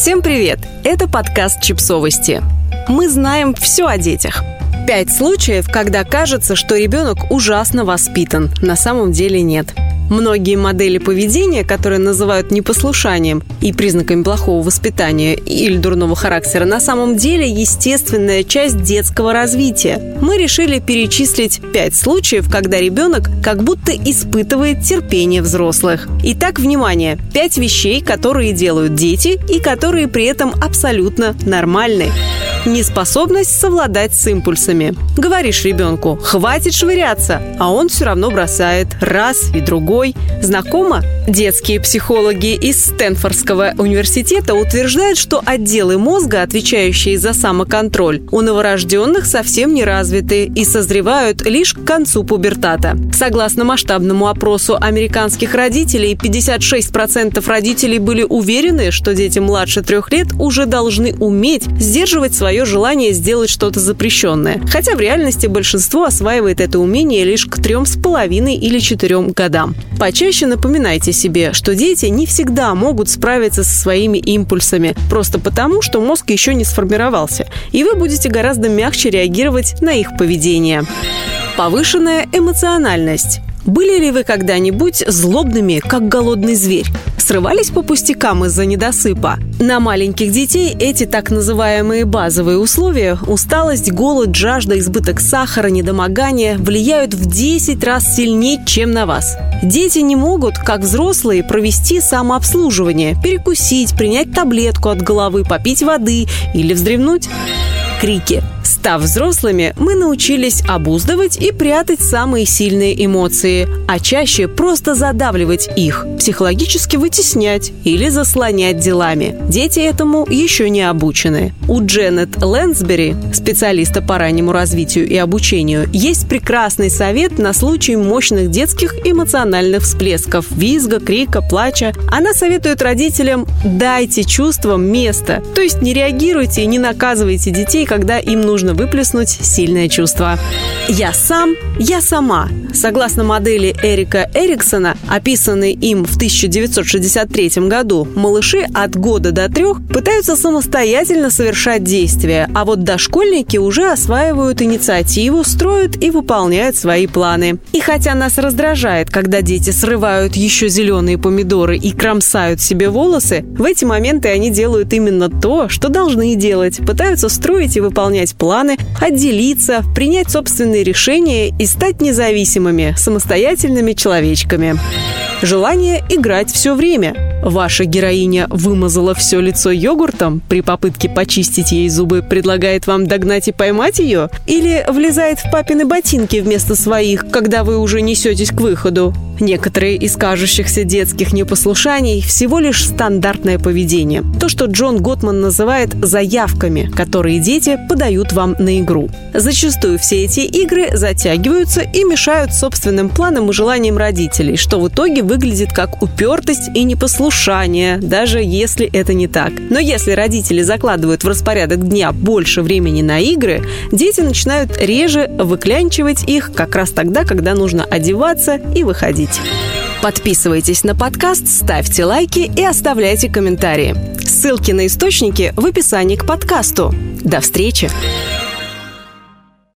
Всем привет! Это подкаст «Чипсовости». Мы знаем все о детях. Пять случаев, когда кажется, что ребенок ужасно воспитан. На самом деле нет – Многие модели поведения, которые называют непослушанием и признаками плохого воспитания или дурного характера, на самом деле естественная часть детского развития. Мы решили перечислить пять случаев, когда ребенок как будто испытывает терпение взрослых. Итак, внимание! Пять вещей, которые делают дети и которые при этом абсолютно нормальны. Неспособность совладать с импульсами. Говоришь ребенку «хватит швыряться», а он все равно бросает раз и другой. Знакомо? Детские психологи из Стэнфордского университета утверждают, что отделы мозга, отвечающие за самоконтроль, у новорожденных совсем не развиты и созревают лишь к концу пубертата. Согласно масштабному опросу американских родителей, 56% родителей были уверены, что дети младше трех лет уже должны уметь сдерживать свое желание сделать что-то запрещенное. Хотя в реальности большинство осваивает это умение лишь к трем с половиной или четырем годам. Почаще напоминайте себе, что дети не всегда могут справиться со своими импульсами, просто потому, что мозг еще не сформировался, и вы будете гораздо мягче реагировать на их поведение. Повышенная эмоциональность. Были ли вы когда-нибудь злобными, как голодный зверь? Срывались по пустякам из-за недосыпа? На маленьких детей эти так называемые базовые условия – усталость, голод, жажда, избыток сахара, недомогание – влияют в 10 раз сильнее, чем на вас. Дети не могут, как взрослые, провести самообслуживание, перекусить, принять таблетку от головы, попить воды или вздремнуть. Крики – Став взрослыми, мы научились обуздывать и прятать самые сильные эмоции, а чаще просто задавливать их, психологически вытеснять или заслонять делами. Дети этому еще не обучены. У Дженнет Лэнсбери, специалиста по раннему развитию и обучению, есть прекрасный совет на случай мощных детских эмоциональных всплесков, визга, крика, плача. Она советует родителям «дайте чувствам место», то есть не реагируйте и не наказывайте детей, когда им нужно выплеснуть сильное чувство. «Я сам, я сама». Согласно модели Эрика Эриксона, описанной им в 1963 году, малыши от года до трех пытаются самостоятельно совершать действия, а вот дошкольники уже осваивают инициативу, строят и выполняют свои планы. И хотя нас раздражает, когда дети срывают еще зеленые помидоры и кромсают себе волосы, в эти моменты они делают именно то, что должны делать, пытаются строить и выполнять планы, планы, отделиться, принять собственные решения и стать независимыми, самостоятельными человечками. Желание играть все время – Ваша героиня вымазала все лицо йогуртом, при попытке почистить ей зубы предлагает вам догнать и поймать ее? Или влезает в папины ботинки вместо своих, когда вы уже несетесь к выходу? Некоторые из кажущихся детских непослушаний всего лишь стандартное поведение. То, что Джон Готман называет заявками, которые дети подают вам на игру. Зачастую все эти игры затягиваются и мешают собственным планам и желаниям родителей, что в итоге выглядит как упертость и непослушание послушание, даже если это не так. Но если родители закладывают в распорядок дня больше времени на игры, дети начинают реже выклянчивать их как раз тогда, когда нужно одеваться и выходить. Подписывайтесь на подкаст, ставьте лайки и оставляйте комментарии. Ссылки на источники в описании к подкасту. До встречи!